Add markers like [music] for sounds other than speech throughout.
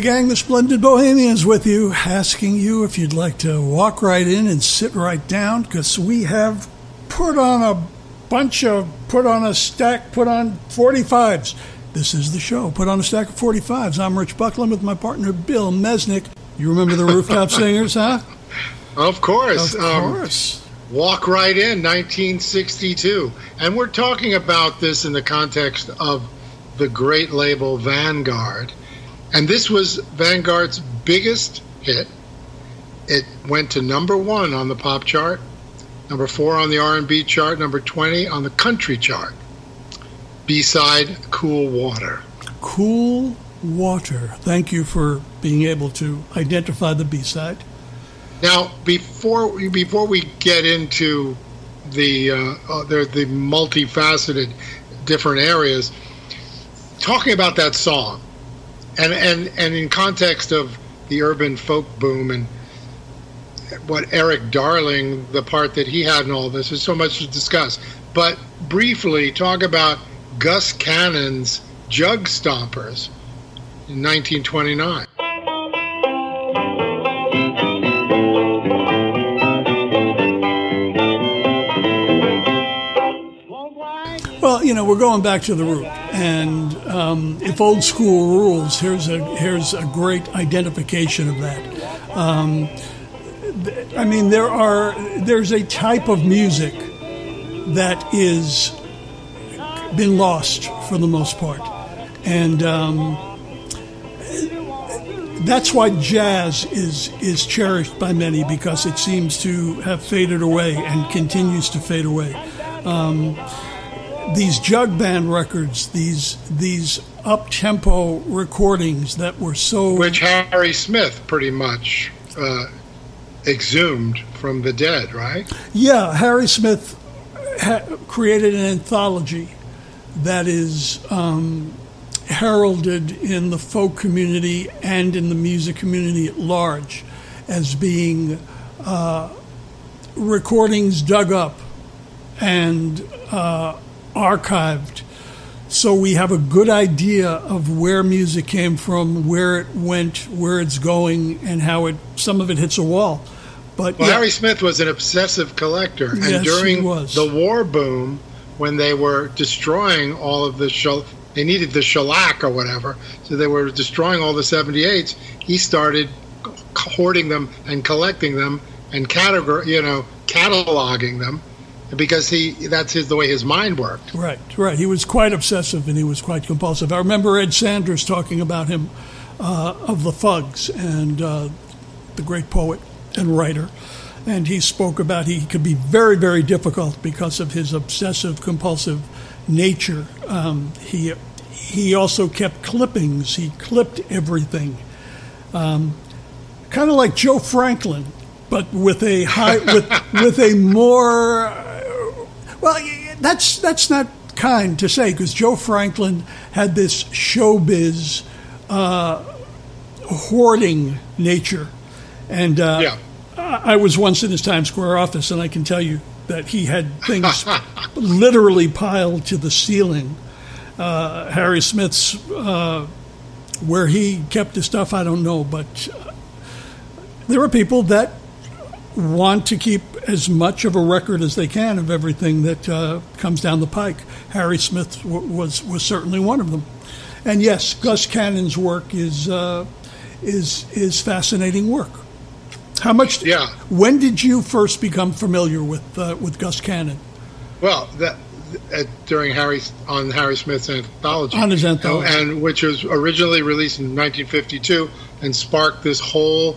Hey, gang, the Splendid Bohemians with you, asking you if you'd like to walk right in and sit right down because we have put on a bunch of, put on a stack, put on 45s. This is the show, put on a stack of 45s. I'm Rich Buckland with my partner Bill Mesnik. You remember the Rooftop [laughs] Singers, huh? Of course. Of course. Um, walk right in, 1962. And we're talking about this in the context of the great label Vanguard and this was Vanguard's biggest hit. It went to number one on the pop chart, number four on the R&B chart, number 20 on the country chart. B-side, Cool Water. Cool Water. Thank you for being able to identify the B-side. Now, before before we get into the uh, uh, the multifaceted different areas, talking about that song, and and and in context of the urban folk boom and what Erik Darling, the part that he had in all this, is so much to discuss. But briefly, talk about Gus Cannon's Jug Stompers in 1929. Well, you know, we're going back to the root, and um, if old school rules, here's a here's a great identification of that. Um, I mean, there are there's a type of music that is been lost for the most part, and um, that's why jazz is is cherished by many because it seems to have faded away and continues to fade away. Um, these jug band records, these these up tempo recordings that were so which Harry Smith pretty much uh, exhumed from the dead, right? Yeah, Harry Smith ha- created an anthology that is um, heralded in the folk community and in the music community at large as being uh, recordings dug up and uh, archived so we have a good idea of where music came from, where it went, where it's going, and how it some of it hits a wall. But well, yeah. Harry Smith was an obsessive collector, and yes, during the war boom, when they were destroying all of the shell, they needed the shellac or whatever, so they were destroying all the 78s. He started hoarding them and collecting them and categor- you know, cataloging them because he that's his the way his mind worked. Right, right. He was quite obsessive and he was quite compulsive. I remember Ed Sanders talking about him uh, of the Fugs and uh, the great poet and writer, and he spoke about he could be very very difficult because of his obsessive compulsive nature. Um, he he also kept clippings. He clipped everything. Um, kind of like Joe Franklin, but with a high with [laughs] with a more well, that's that's not kind to say because Joe Franklin had this showbiz uh, hoarding nature, and uh, yeah. I was once in his Times Square office, and I can tell you that he had things [laughs] literally piled to the ceiling. Uh, Harry Smith's uh, where he kept his stuff, I don't know, but uh, there are people that want to keep as much of a record as they can of everything that uh, comes down the pike. Harry Smith w- was was certainly one of them, and yes, Gus Cannon's work is uh, is is fascinating work. How much? Yeah. When did you first become familiar with uh, with Gus Cannon? Well, that uh, during Harry on Harry Smith's anthology, on his anthology, and which was originally released in 1952 and sparked this whole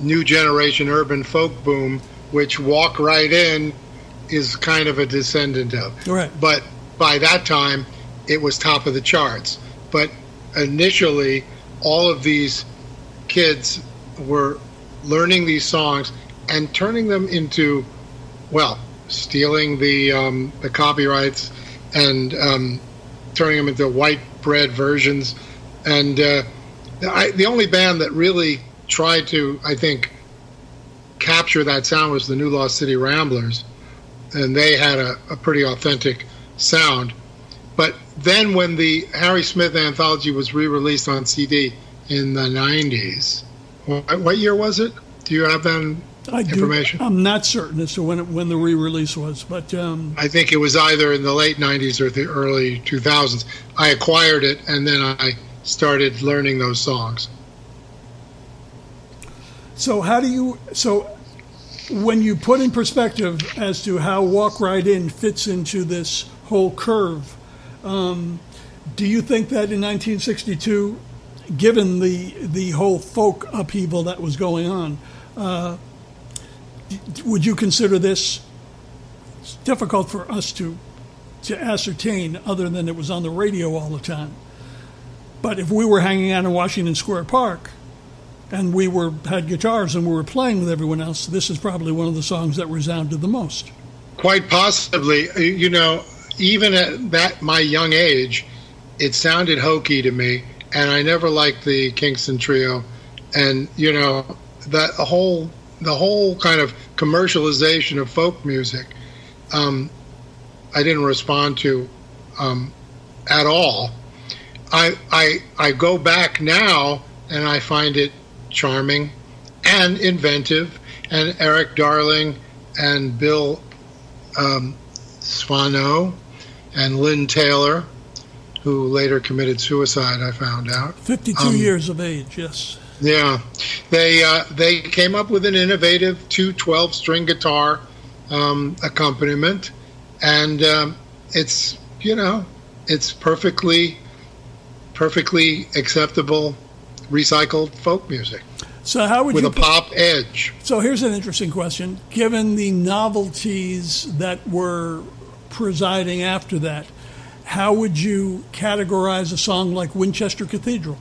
new generation urban folk boom which Walk Right In is kind of a descendant of. Right. But by that time, it was top of the charts. But initially, all of these kids were learning these songs and turning them into, well, stealing the um, the copyrights and um, turning them into white bread versions. And uh, I, the only band that really tried to, I think, capture that sound was the New Lost City Ramblers, and they had a, a pretty authentic sound. But then when the Harry Smith anthology was re-released on CD in the 90s. What, what year was it? Do you have that I do, information? I'm not certain as to when it, when the re-release was, but um, I think it was either in the late 90s or the early 2000s. I acquired it and then I started learning those songs. So how do you so when you put in perspective as to how Walk Right In fits into this whole curve, um, do you think that in 1962, given the the whole folk upheaval that was going on, uh, would you consider this difficult for us to to ascertain other than it was on the radio all the time? But if we were hanging out in Washington Square Park and we were had guitars and we were playing with everyone else, this is probably one of the songs that resounded the most. Quite possibly, you know, even at that my young age, it sounded hokey to me, and I never liked the Kingston Trio, and you know that whole the whole kind of commercialization of folk music, um, I didn't respond to um, at all. I, I I go back now and I find it charming and inventive, and Erik Darling and Bill um, Svanoe and Lynne Taylor, who later committed suicide. I found out. 52 Um, years of age, yes. Yeah, they uh, they came up with an innovative two 12 string guitar um, accompaniment, and um, it's you know it's perfectly perfectly acceptable recycled folk music So how would you with you a pop edge. So here's an interesting question. Given the novelties that were presiding after that, how would you categorize a song like Winchester Cathedral?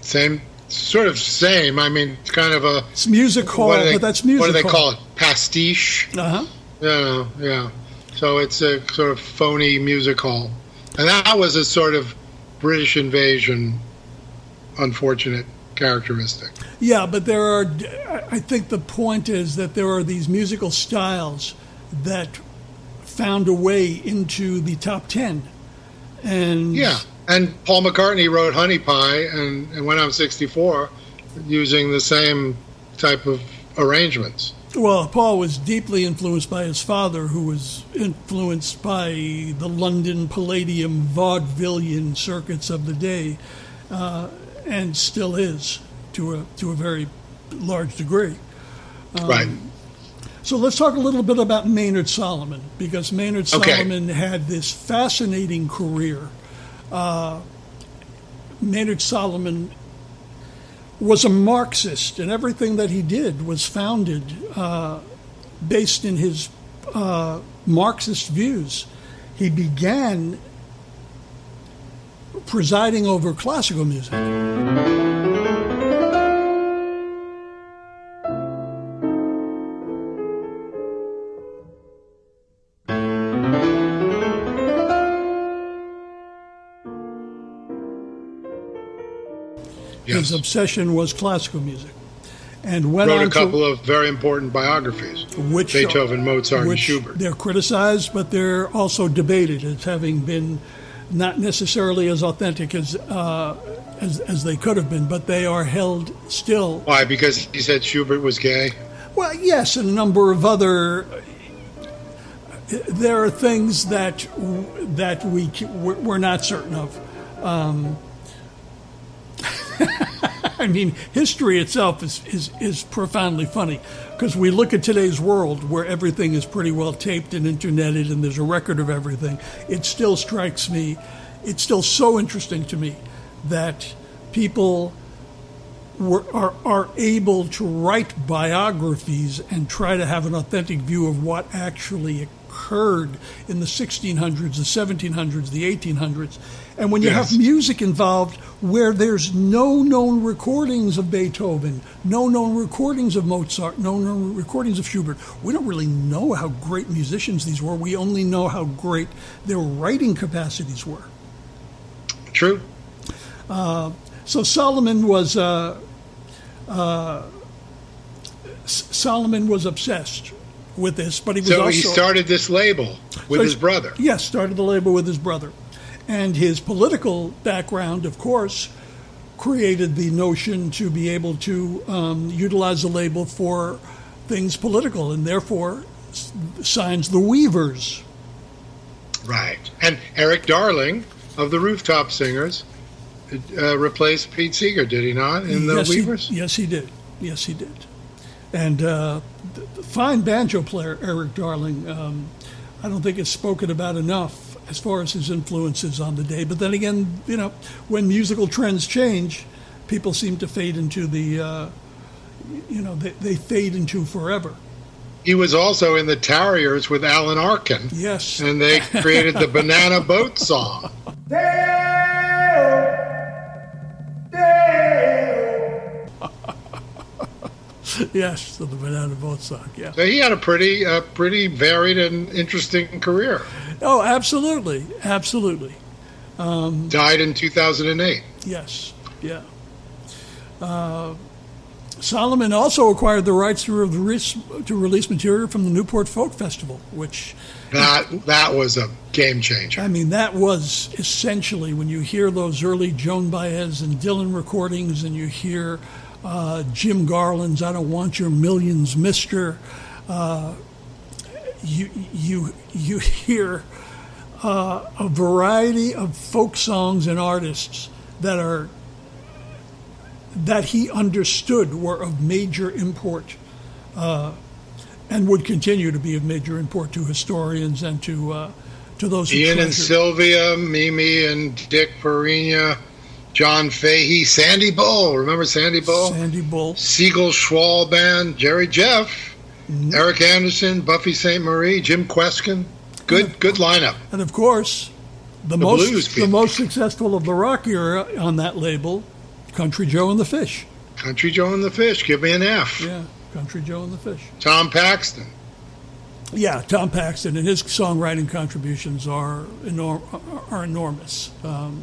Same, sort of same. I mean, it's kind of a It's music hall, they, but that's music what do they call it? Pastiche. Uh-huh. Yeah, yeah. So it's a sort of phony music hall, and that was a sort of British invasion, unfortunate characteristic. Yeah, but there are. I think the point is that there are these musical styles that found a way into the top ten, and Yeah, and Paul McCartney wrote Honey Pie and, and When I'm 64 using the same type of arrangements. Well, Paul was deeply influenced by his father, who was influenced by the London Palladium vaudevillian circuits of the day, uh, and still is to a to a very large degree. right. So let's talk a little bit about Maynard Solomon because Maynard Okay. Solomon had this fascinating career. Uh, Maynard Solomon was a Marxist, and everything that he did was founded uh, based in his uh, Marxist views. He began presiding over classical music. His obsession was classical music, and went Wrote a to couple of very important biographies which Beethoven, Mozart, and Schubert. They're criticized, but they're also debated as having been not necessarily as authentic as uh, as, as they could have been, but they are held still. Why? Because he said Schubert was gay? Well, yes, and a number of other. There are things that that we we're we're not certain of. Um, [laughs] I mean, history itself is, is, is profoundly funny because we look at today's world where everything is pretty well taped and interneted and there's a record of everything. It still strikes me, it's still so interesting to me that people were, are, are able to write biographies and try to have an authentic view of what actually occurred in the 1600s, the 1700s, the 1800s. And when you Yes. have music involved where there's no known recordings of Beethoven, no known recordings of Mozart, no known recordings of Schubert, we don't really know how great musicians these were. We only know how great their writing capacities were. True. So Solomon was uh, uh, S- Solomon was obsessed with this, but he was So also he started this label with So his brother. Yes, started the label with his brother, and his political background, of course, created the notion to be able to um, utilize the label for things political, and therefore signs the Weavers. Right. And Erik Darling of the Rooftop Singers uh, replaced Pete Seeger, did he not, in the yes, Weavers? He, yes, he did. Yes, he did. And uh, the, the fine banjo player Erik Darling. Um, I don't think it's spoken about enough as far as his influences on the day. But then again, you know, when musical trends change, people seem to fade into the, uh, you know, they, they fade into forever. He was also in the Tarriers with Alan Arkin. Yes. And they created the [laughs] Banana Boat song. [laughs] yes, the Banana Boat song. Yeah. So he had a pretty, uh, pretty varied and interesting career. Oh, absolutely, absolutely. Died in 2008. Yes. Yeah. Uh, Solomon also acquired the rights to release, to release material from the Newport Folk Festival, which, That that was a game changer. I mean, that was essentially when you hear those early Joan Baez and Dylan recordings and you hear uh, Jim Garland's I Don't Want Your Millions, Mister, uh, you, you, you hear uh, a variety of folk songs and artists that are that he understood were of major import uh, and would continue to be of major import to historians and to uh, to those who Ian and Sylvia, Mimi and Dick Farina, John Fahey, Sandy Bull. Remember Sandy Bull? Sandy Bull. Siegel Schwall Band, Jerry Jeff, Mm-hmm. Eric Andersen, Buffy Sainte-Marie, Jim Kweskin. Good, good lineup. And of course, the, blues most the most successful of the rock era on that label, Country Joe and the Fish. Country Joe and the Fish, give me an F. Yeah, Country Joe and the Fish. Tom Paxton. Yeah, Tom Paxton and his songwriting contributions are enor- are enormous. Um,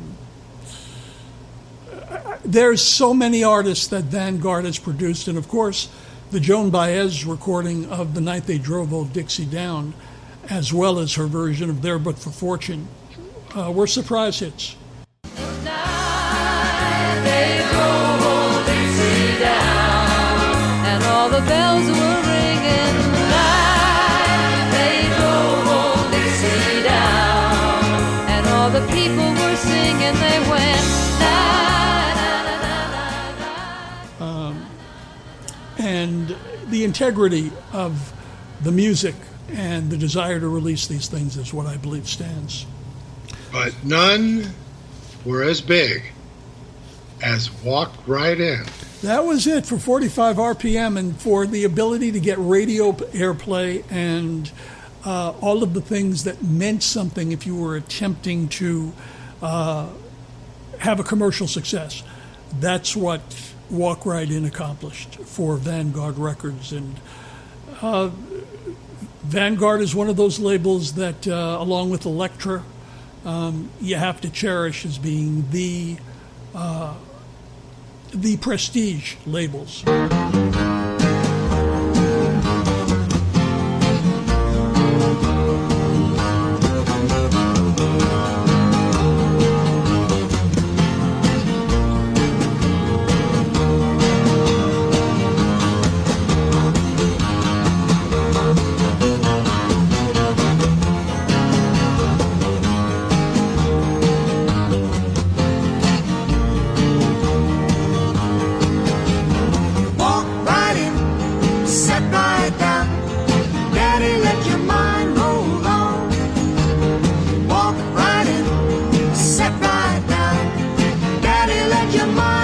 there's so many artists that Vanguard has produced, and of course, the Joan Baez recording of "The Night They Drove Old Dixie Down," as well as her version of "There But for Fortune," uh, were surprise hits. They drove old Dixie down, integrity of the music and the desire to release these things is what I believe stands. But none were as big as Walk Right In. That was it for 45 RPM and for the ability to get radio airplay and uh, all of the things that meant something if you were attempting to uh, have a commercial success. That's what Walk Right In accomplished for Vanguard Records. And uh, Vanguard is one of those labels that, uh, along with Elektra, um, you have to cherish as being the uh, the prestige labels. Your mind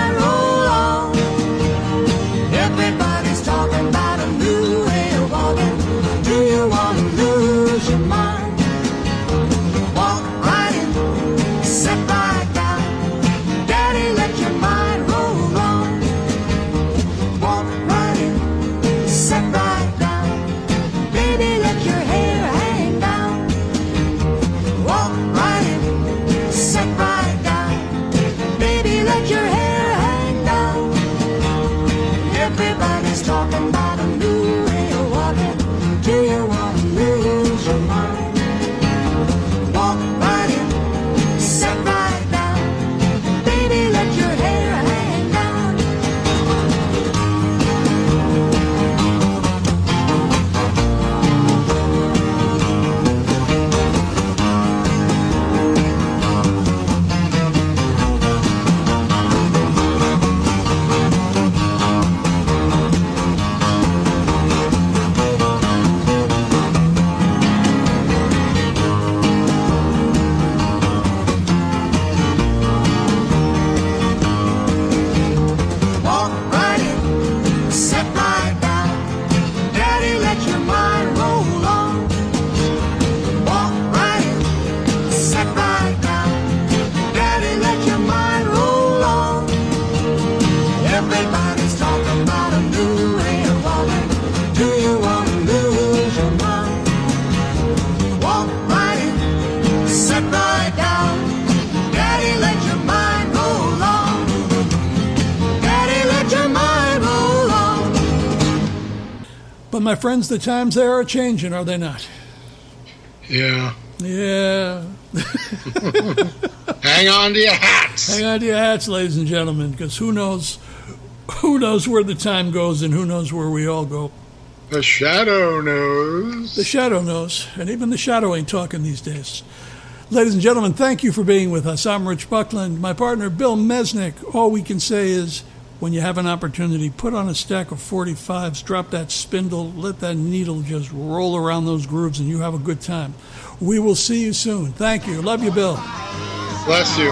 Everybody's talking about a my friends, the times they are changing, are they not? Yeah. Yeah. [laughs] Hang on to your hats. Hang on to your hats, ladies and gentlemen, because who knows, who knows where the time goes, and who knows where we all go. The shadow knows. The shadow knows, and even the shadow ain't talking these days. Ladies and gentlemen, thank you for being with us. I'm Rich Buckland, my partner Bill Mesnik. All we can say is, when you have an opportunity, put on a stack of 45s, drop that spindle, let that needle just roll around those grooves, and you have a good time. We will see you soon. Thank you. Love you, Bill. Bless you.